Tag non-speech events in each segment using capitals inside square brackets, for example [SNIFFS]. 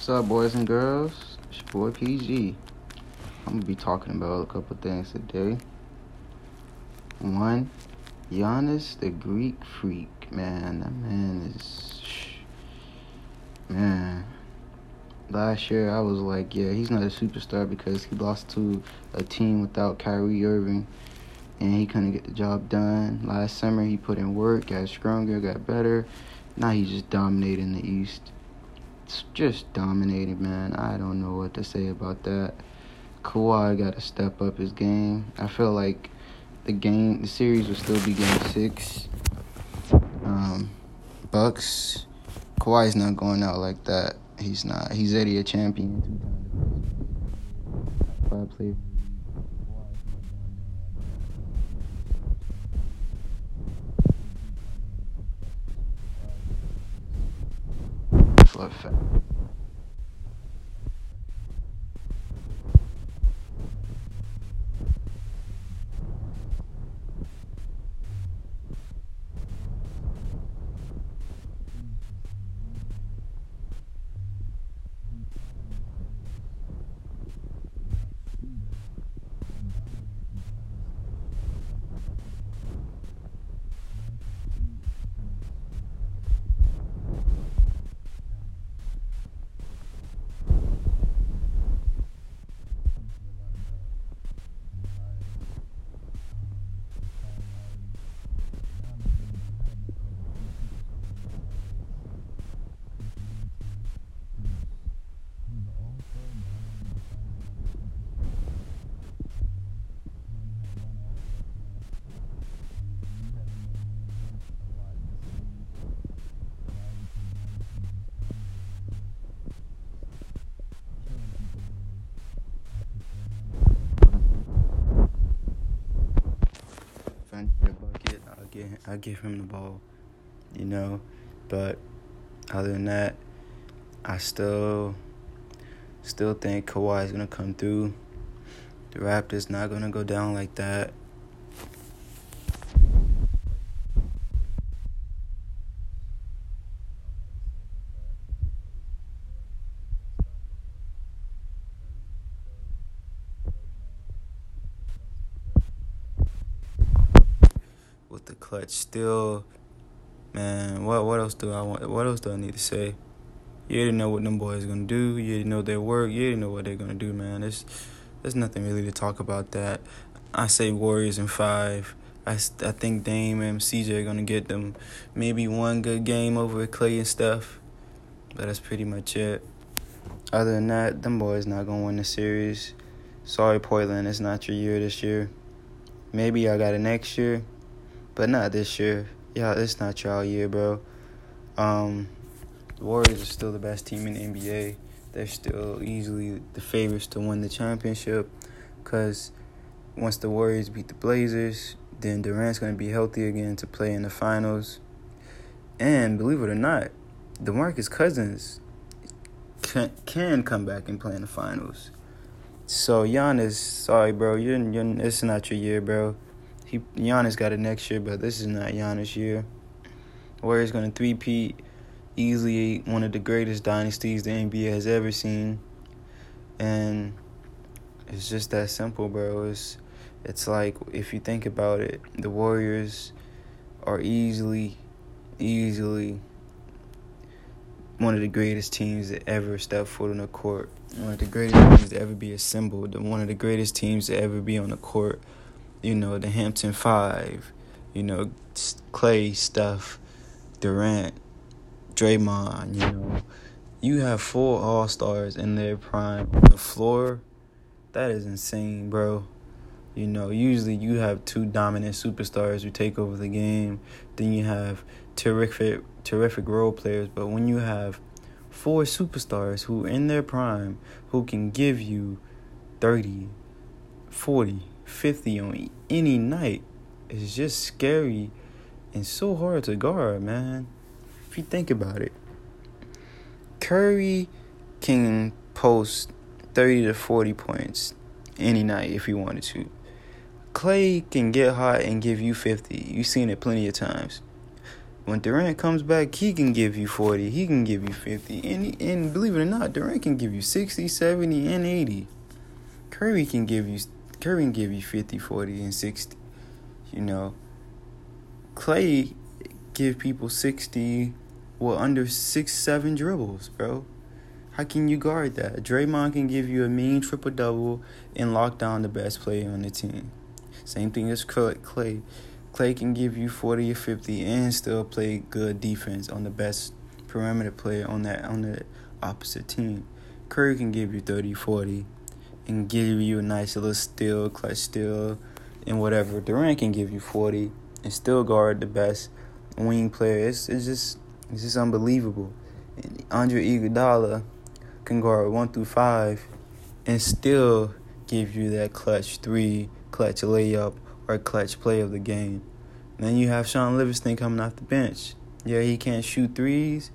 What's up, boys and girls? It's your boy PG. I'm gonna be talking about a couple things today. One, Giannis, the Greek freak. Man, that man is. Man. Last year, I was like, yeah, he's not a superstar because he lost to a team without Kyrie Irving and he couldn't get the job done. Last summer, he put in work, got stronger, got better. Now he's just dominating the East. Just dominating, man. I don't know what to say about that. Kawhi got to step up his game. I feel like the game, the series will still be game six. Um, Bucks, Kawhi's not going out like that. He's not. He's already a champion. Five play. For a I'll give him the ball. You know, but other than that, I still still think Kawhi is gonna come through. The Raptors not gonna go down like that. Clutch still, man. What what else do I want? What else do I need to say? You already know what them boys gonna do. You already know their work. You already know what they're gonna do, man. There's there's nothing really to talk about that. I say Warriors in five. I, I think Dame and CJ are gonna get them maybe one good game over Klay and stuff, but that's pretty much it. Other than that, them boys not gonna win the series. Sorry, Portland, it's not your year this year. Maybe y'all got it next year, but not this year. Yeah, it's not y'all year, bro. Um, the Warriors are still the best team in the NBA. They're still easily the favorites to win the championship because once the Warriors beat the Blazers, then Durant's going to be healthy again to play in the finals. And believe it or not, DeMarcus Cousins can, can come back and play in the finals. So Giannis, sorry, bro, you're, you're it's not your year, bro. He Giannis got it next year, but this is not Giannis' year. Warriors going to three-peat easily one of the greatest dynasties the NBA has ever seen. And it's just that simple, bro. It's it's like if you think about it, the Warriors are easily easily one of the greatest teams that ever stepped foot on the court. One of the greatest teams to ever be assembled. One of the greatest teams to ever be on the court. You know, the Hampton Five. You know, Klay, Steph, Durant, Draymond, you know, you have four All Stars in their prime on the floor. That is insane, bro. You know, usually you have two dominant superstars who take over the game. Then you have terrific, terrific role players. But when you have four superstars who are in their prime, who can give you 30, 40, 50 on any night, is just scary and so hard to guard, man if you think about it, Curry can post 30 to 40 points any night if he wanted to. Klay can get hot and give you 50. You've seen it plenty of times. when Durant comes back, he can give you 40, he can give you 50. And, and believe it or not, Durant can give you 60, 70, and 80. Curry can give you Curry can give you 50, 40, and 60. You know, Klay give people 60 well under 6, 7 dribbles, bro. How can you guard that? Draymond can give you a mean triple double and lock down the best player on the team. Same thing as Klay. Klay can give you 40 or 50 and still play good defense on the best perimeter player on that on the opposite team. Curry can give you 30, 40 and give you a nice little steal, clutch steal, and whatever. Durant can give you 40 and still guard the best wing player. It's, it's just it's just unbelievable. And Andre Iguodala can guard one through five and still give you that clutch three, clutch layup, or clutch play of the game. And then you have Shaun Livingston coming off the bench. Yeah, he can't shoot threes,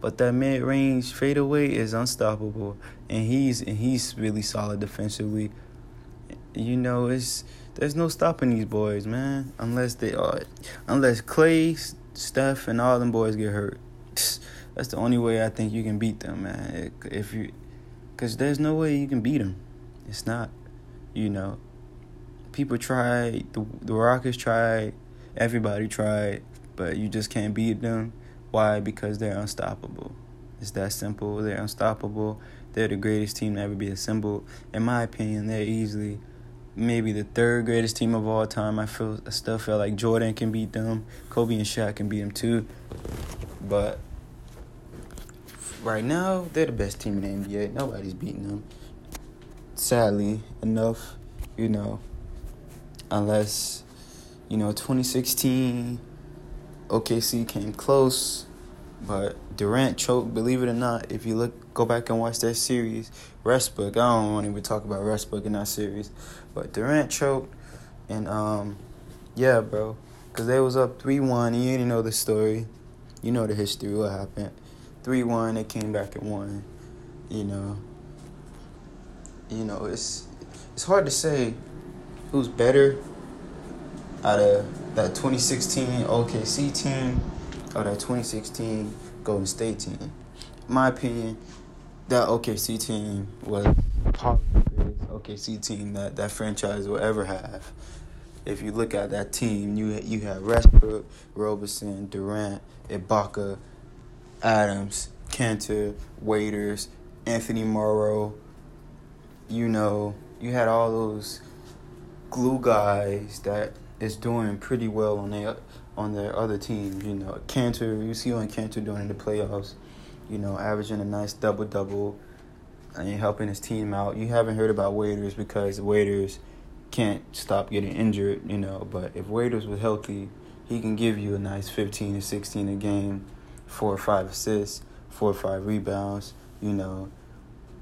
but that mid range fadeaway is unstoppable. And he's and he's really solid defensively. You know, it's there's no stopping these boys, man. Unless they are unless Klay, Steph, and all them boys get hurt. [SNIFFS] That's the only way I think you can beat them, man. If you, because there's no way you can beat them. It's not, you know. People tried. The the Rockets tried. Everybody tried, but you just can't beat them. Why? Because they're unstoppable. It's that simple. They're unstoppable. They're the greatest team to ever be assembled. In my opinion, they're easily maybe the third greatest team of all time. I feel I still feel like Jordan can beat them. Kobe and Shaq can beat them too. But right now, they're the best team in the NBA. Nobody's beating them. Sadly enough, you know, unless, you know, 2016, OKC came close, but Durant choked. Believe it or not, if you look, go back and watch that series, Westbrook. I don't want to even talk about Westbrook in that series, but Durant choked, and um, yeah, bro, because they was up three one. You already know the story, you know the history. What happened? three one. They came back and won. You know. You know it's it's hard to say who's better out of that 2016 OKC team or that 2016 Golden State team. My opinion, that OKC team was probably the OKC team that that franchise will ever have. If you look at that team, you you have Westbrook, Roberson, Durant, Ibaka, Adams, Kanter, Waiters, Anthony Morrow. You know, you had all those glue guys that is doing pretty well on their on their other teams. You know, Kanter, you see on Kanter doing in the playoffs. You know, averaging a nice double double and helping his team out. You haven't heard about Waiters because Waiters can't stop getting injured. You know, but if Waiters was healthy, he can give you a nice fifteen to sixteen a game four or five assists, four or five rebounds. You know,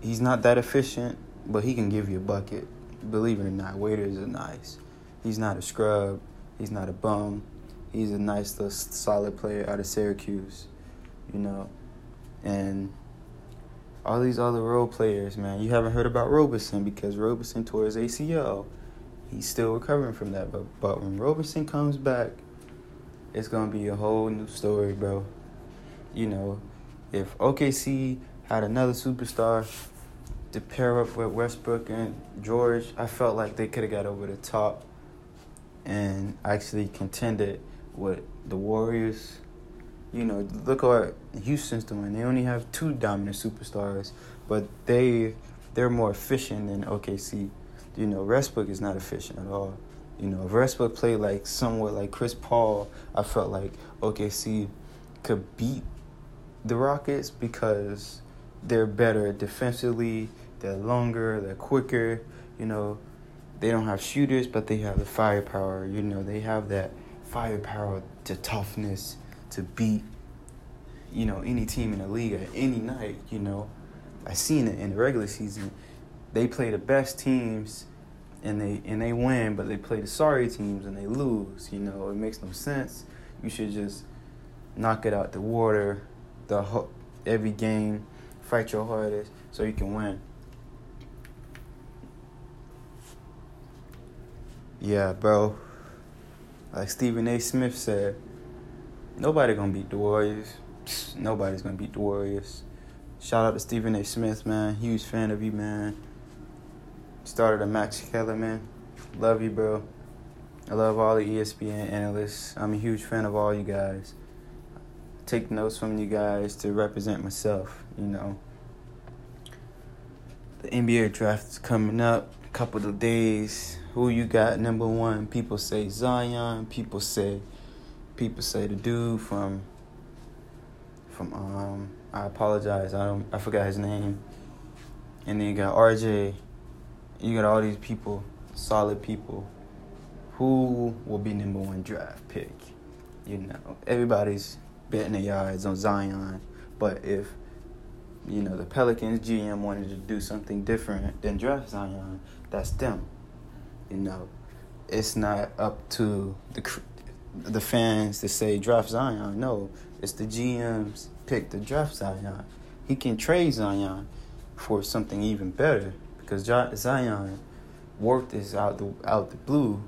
he's not that efficient, but he can give you a bucket. Believe it or not, Waiters is nice. He's not a scrub. He's not a bum. He's a nice little solid player out of Syracuse, you know. And all these other role players, man, you haven't heard about Roberson because Roberson tore his ACL. He's still recovering from that, but but when Roberson comes back, it's gonna be a whole new story, bro you know, if OKC had another superstar to pair up with Westbrook and George, I felt like they could have got over the top and actually contended with the Warriors. You know, look what Houston's doing. They only have two dominant superstars, but they they're more efficient than OKC. You know, Westbrook is not efficient at all. You know, if Westbrook played like somewhat like Chris Paul, I felt like OKC could beat the Rockets because they're better defensively, they're longer, they're quicker, you know. They don't have shooters, but they have the firepower, you know, they have that firepower to toughness to beat you know any team in the league at any night, you know. I seen it in the regular season. They play the best teams and they and they win, but they play the sorry teams and they lose. You know, it makes no sense. You should just knock it out the water the every game, fight your hardest so you can win. Yeah, bro. Like Stephen A. Smith said, nobody gonna beat the Warriors. Nobody's gonna beat the Warriors. Shout out to Stephen A. Smith, man. Huge fan of you, man. Started a Max Kellerman. Love you, bro. I love all the ESPN analysts. I'm a huge fan of all you guys. Take notes from you guys to represent myself, you know. The NBA draft is coming up. A couple of days. Who you got number one? People say Zion. People say people say the dude from from um I apologize. I don't I forgot his name. And then you got RJ. You got all these people, solid people. Who will be number one draft pick? You know, everybody's betting their yards on Zion. But if you know the Pelicans GM wanted to do something different than draft Zion, that's them. You know, it's not up to the the fans to say draft Zion. No, it's the GM's pick to draft Zion. He can trade Zion for something even better because Zion worked this out the out the blue,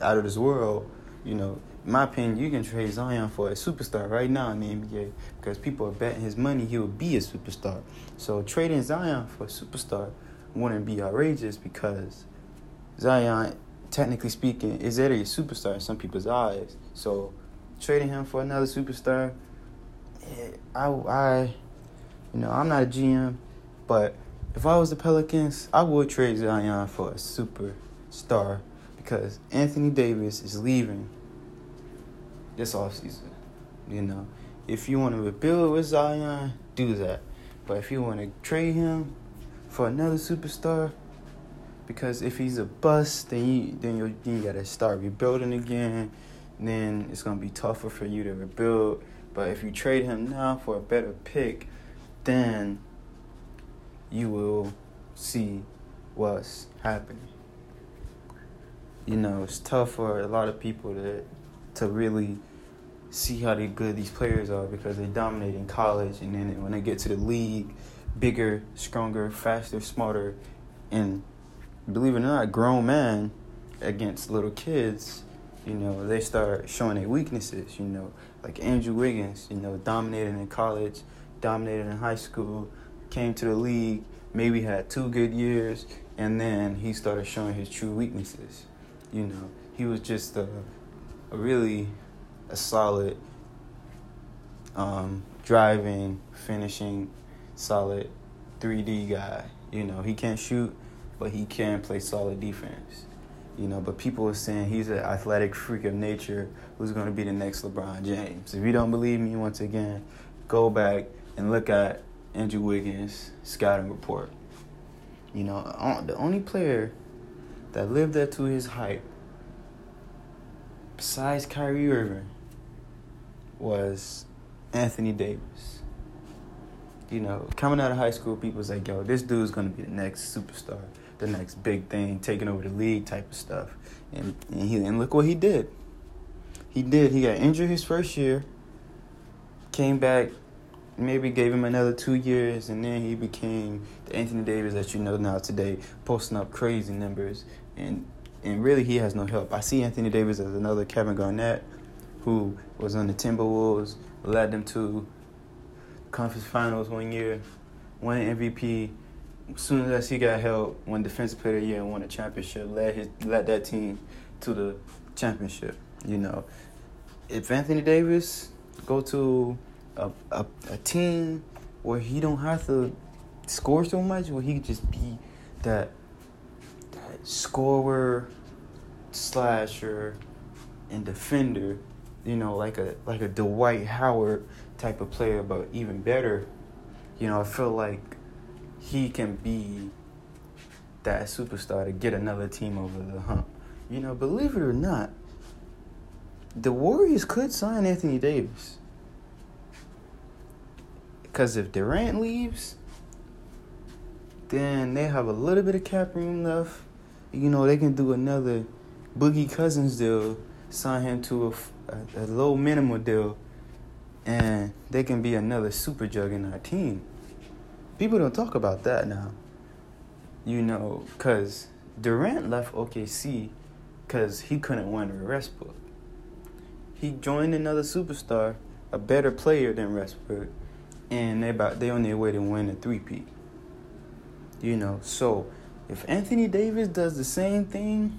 out of this world. You know, in my opinion, you can trade Zion for a superstar right now in the NBA because people are betting his money he will be a superstar. So trading Zion for a superstar wouldn't be outrageous because Zion, technically speaking, is already a superstar in some people's eyes. So trading him for another superstar, I, I, you know, I'm not a GM, but if I was the Pelicans, I would trade Zion for a superstar because Anthony Davis is leaving this offseason. You know, if you want to rebuild with Zion, do that. But if you want to trade him for another superstar, because if he's a bust, then you then you you gotta start rebuilding again. Then it's gonna be tougher for you to rebuild. But if you trade him now for a better pick, then you will see what's happening. You know, it's tough for a lot of people to to really see how they good these players are because they dominate in college and then when they get to the league, bigger, stronger, faster, smarter, and believe it or not, grown men against little kids, you know, they start showing their weaknesses, you know, like Andrew Wiggins, you know, dominated in college, dominated in high school, came to the league, maybe had two good years, and then he started showing his true weaknesses. You know, he was just a, a really a solid um, driving, finishing, solid 3D guy. You know, he can't shoot, but he can play solid defense. You know, but people are saying he's an athletic freak of nature who's going to be the next LeBron James. If you don't believe me, once again, go back and look at Andrew Wiggins' scouting report. You know, uh, the only player that lived up to his hype, besides Kyrie Irving, was Anthony Davis. You know, coming out of high school, people was like, yo, this dude's gonna be the next superstar, the next big thing, taking over the league type of stuff. And and he and look what he did. He did. He got injured his first year, came back, maybe gave him another two years, and then he became the Anthony Davis that you know now today, posting up crazy numbers. And and really, he has no help. I see Anthony Davis as another Kevin Garnett who was on the Timberwolves, led them to conference finals one year, won MVP. As soon as he got help, won Defensive Player of the Year and won a championship, led his led that team to the championship. You know, if Anthony Davis go to a, a, a team where he don't have to score so much, where he could just be that that scorer, slasher, and defender you know, like a like a Dwight Howard type of player, but even better. You know, I feel like he can be that superstar to get another team over the hump. You know, believe it or not, the Warriors could sign Anthony Davis. Because if Durant leaves, then they have a little bit of cap room left. You know, they can do another Boogie Cousins deal, sign him to a a, a low minimal deal, and they can be another super jug in our team. People don't talk about that now. You know, because Durant left OKC because he couldn't win a Westbrook. He joined another superstar a better player than Westbrook, and they about they on their way to win a three-peat. You know, so if Anthony Davis does the same thing,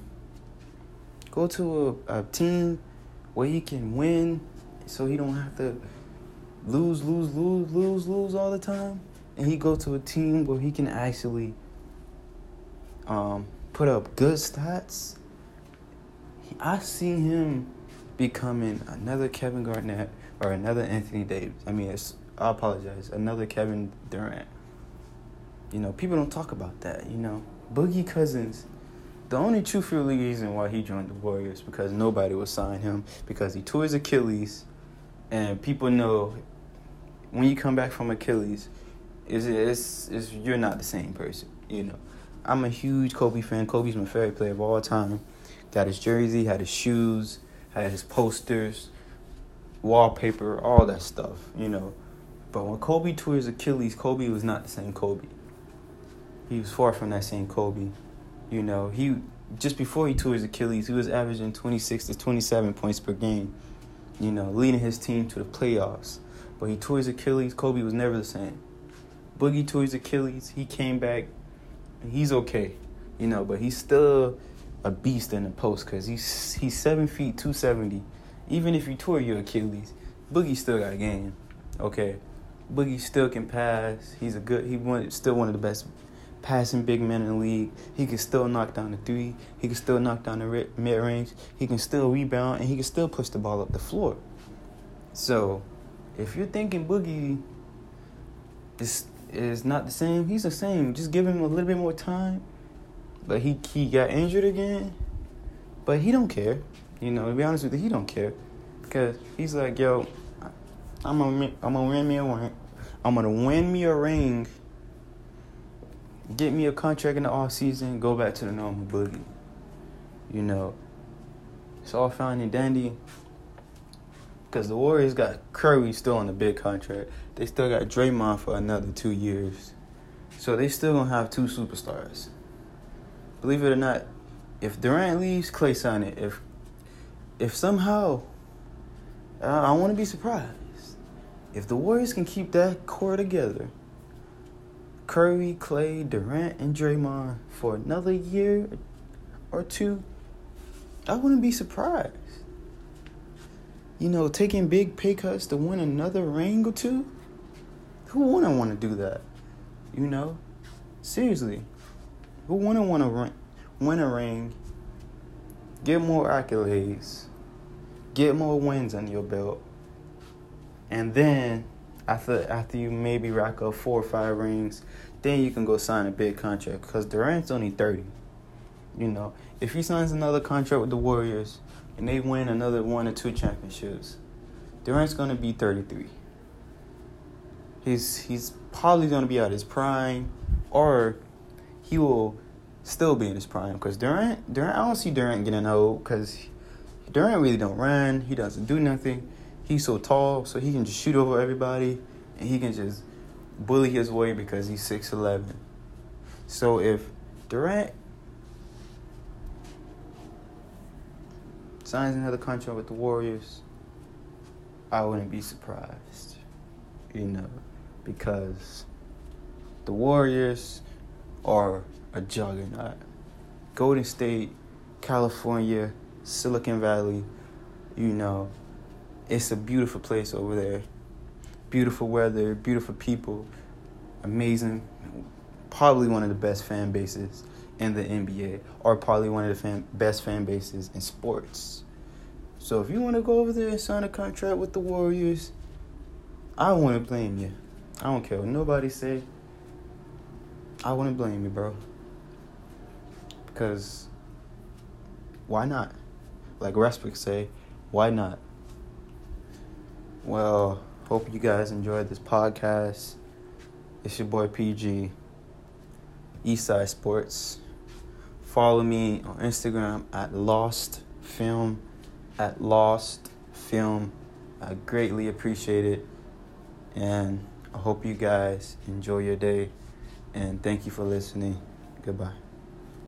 go to a, a team where he can win, so he don't have to lose, lose, lose, lose, lose all the time, and he go to a team where he can actually um, put up good stats. I see him becoming another Kevin Garnett or another Anthony Davis. I mean, I apologize, another Kevin Durant. You know, people don't talk about that. You know, Boogie Cousins. The only truthful reason why he joined the Warriors because nobody would sign him because he tore his Achilles, and people know when you come back from Achilles, is it's, it's you're not the same person. You know, I'm a huge Kobe fan. Kobe's my favorite player of all time. Got his jersey, had his shoes, had his posters, wallpaper, all that stuff, you know. But when Kobe tore his Achilles, Kobe was not the same Kobe. He was far from that same Kobe. You know, he just before he tore his Achilles, he was averaging 26 to 27 points per game, you know, leading his team to the playoffs. But he tore his Achilles, Kobe was never the same. Boogie tore his Achilles, he came back, he's okay, you know, but he's still a beast in the post because he's he's seven feet two seventy. Even if you tore your Achilles, Boogie still got a game. Okay, Boogie still can pass. He's a good. He one still one of the best passing big men in the league. He can still knock down the three. He can still knock down the mid range. He can still rebound and he can still push the ball up the floor. So, if you're thinking Boogie is is not the same, he's the same. Just give him a little bit more time but he he got injured again. But he don't care. You know, to be honest with you, he don't care. Cause he's like, yo, I'm gonna I'm gonna win me a ring. I'm gonna win me a ring. Get me a contract in the off season. Go back to the normal boogie. You know, it's all fine and dandy. Cause the Warriors got Curry still on a big contract. They still got Draymond for another two years. So they still gonna have two superstars believe it or not, if Durant leaves, Klay sign it. If if somehow, I want to be surprised. If the Warriors can keep that core together, Curry, Klay, Durant, and Draymond for another year or two, I wouldn't be surprised. You know, taking big pay cuts to win another ring or two? Who wouldn't want to do that? You know? Seriously. Who wouldn't want to win a ring, get more accolades, get more wins on your belt, and then after after you maybe rack up four or five rings, then you can go sign a big contract. Because Durant's only thirty. You know, if he signs another contract with the Warriors and they win another one or two championships, Durant's gonna be thirty three. He's he's probably gonna be at his prime, or he will still be in his prime. Because Durant, Durant, I don't see Durant getting old because Durant really don't run. He doesn't do nothing. He's so tall, so he can just shoot over everybody, and he can just bully his way because he's six eleven. So if Durant signs another contract with the Warriors, I wouldn't be surprised. You know, because the Warriors are a juggernaut. Golden State, California, Silicon Valley, you know, it's a beautiful place over there. Beautiful weather, beautiful people, amazing, probably one of the best fan bases in the NBA, or probably one of the fan, best fan bases in sports. So if you want to go over there and sign a contract with the Warriors, I wouldn't blame you. I don't care what nobody say. I wouldn't blame you, bro. Because why not? Like Westbrook say, why not? Well, hope you guys enjoyed this podcast. It's your boy PG, Eastside Sports. Follow me on Instagram at Lost Film, at Lost Film. I greatly appreciate it. And I hope you guys enjoy your day. And thank you for listening. Goodbye.